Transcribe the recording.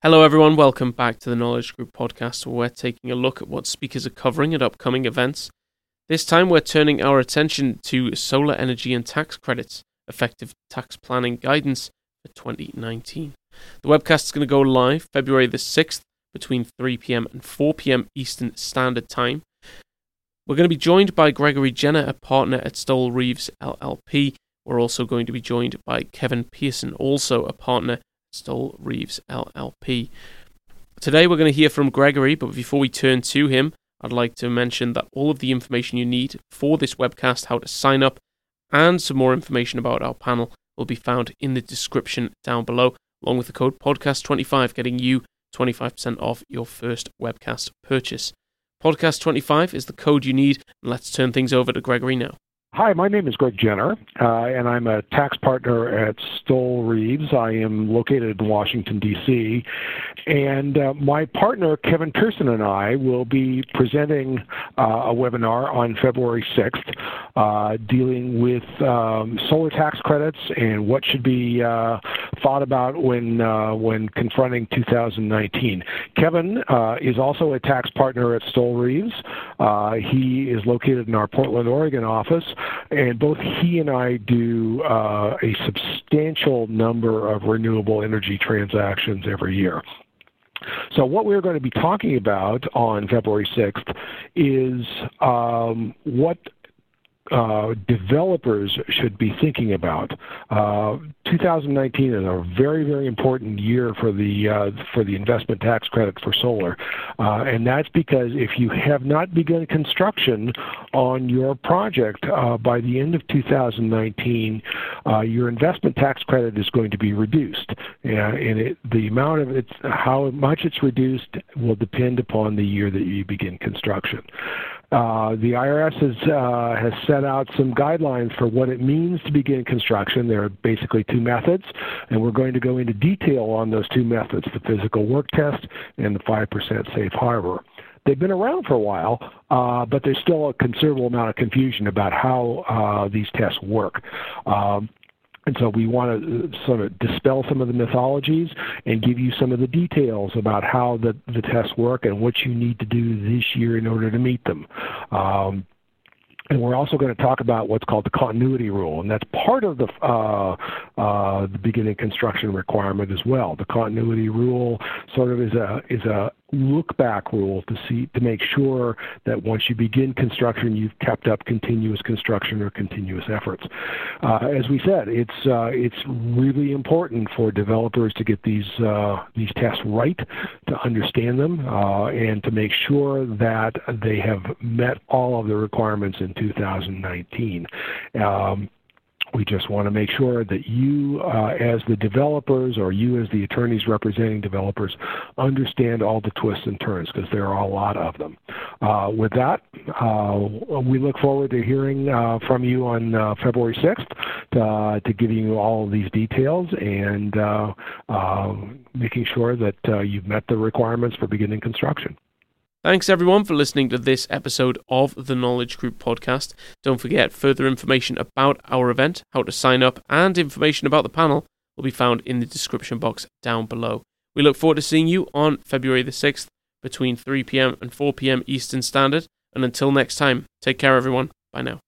Hello, everyone. Welcome back to the Knowledge Group podcast, where we're taking a look at what speakers are covering at upcoming events. This time, we're turning our attention to solar energy and tax credits, effective tax planning guidance for 2019. The webcast is going to go live February the 6th between 3 p.m. and 4 p.m. Eastern Standard Time. We're going to be joined by Gregory Jenner, a partner at Stoel Rives LLP. We're also going to be joined by Kevin Pearson, also a partner Stoel Rives LLP. Today we're going to hear from Gregory, but before we turn to him, I'd like to mention that all of the information you need for this webcast, how to sign up, and some more information about our panel will be found in the description down below, along with the code podcast25, getting you 25% off your first webcast purchase. Podcast25 is the code you need, and let's turn things over to Gregory now. Hi, my name is Greg Jenner, uh, and I'm a tax partner at Stoel Rives. I am located in Washington, D.C., and uh, my partner, Kevin Pearson, and I will be presenting uh, a webinar on February 6th uh, dealing with um, solar tax credits and what should be uh, thought about when, uh, when confronting 2019. Kevin is also a tax partner at Stoel Rives. he is located in our Portland, Oregon office and both he and I do uh, a substantial number of renewable energy transactions every year. So what we're going to be talking about on February 6th is um, what uh, developers should be thinking about. Uh, 2019 is a very, very important year for the uh, for the investment tax credit for solar, uh, and that's because if you have not begun construction on your project uh, by the end of 2019, your investment tax credit is going to be reduced, and it, the amount of it, how much it's reduced, will depend upon the year that you begin construction. Uh, the IRS has uh, has set out some guidelines for what it means to begin construction. There are basically two methods, and we're going to go into detail on those two methods: the physical work test and the five percent safe harbor. They've been around for a while, uh, but there's still a considerable amount of confusion about how uh, these tests work. Um, and so we want to uh, sort of dispel some of the mythologies and give you some of the details about how the, the tests work and what you need to do this year in order to meet them. Um, and we're also going to talk about what's called the continuity rule, and that's part of the uh, uh, the beginning construction requirement as well. The continuity rule sort of is a is a look back rule to see to make sure that once you begin construction, you've kept up continuous construction or continuous efforts. Uh, as we said, it's uh, it's really important for developers to get these uh, these tests right, to understand them, uh, and to make sure that they have met all of the requirements in 2019. Um, we just want to make sure that you, uh, as the developers, or you as the attorneys representing developers, understand all the twists and turns because there are a lot of them. Uh, with that, uh, we look forward to hearing uh, from you on uh, February 6th to, uh, to, giving you all of these details and making sure that you've met the requirements for beginning construction. Thanks everyone for listening to this episode of the Knowledge Group podcast. Don't forget, further information about our event, how to sign up, and information about the panel will be found in the description box down below. We look forward to seeing you on February the 6th between 3 pm and 4 pm Eastern Standard. And until next time, take care everyone. Bye now.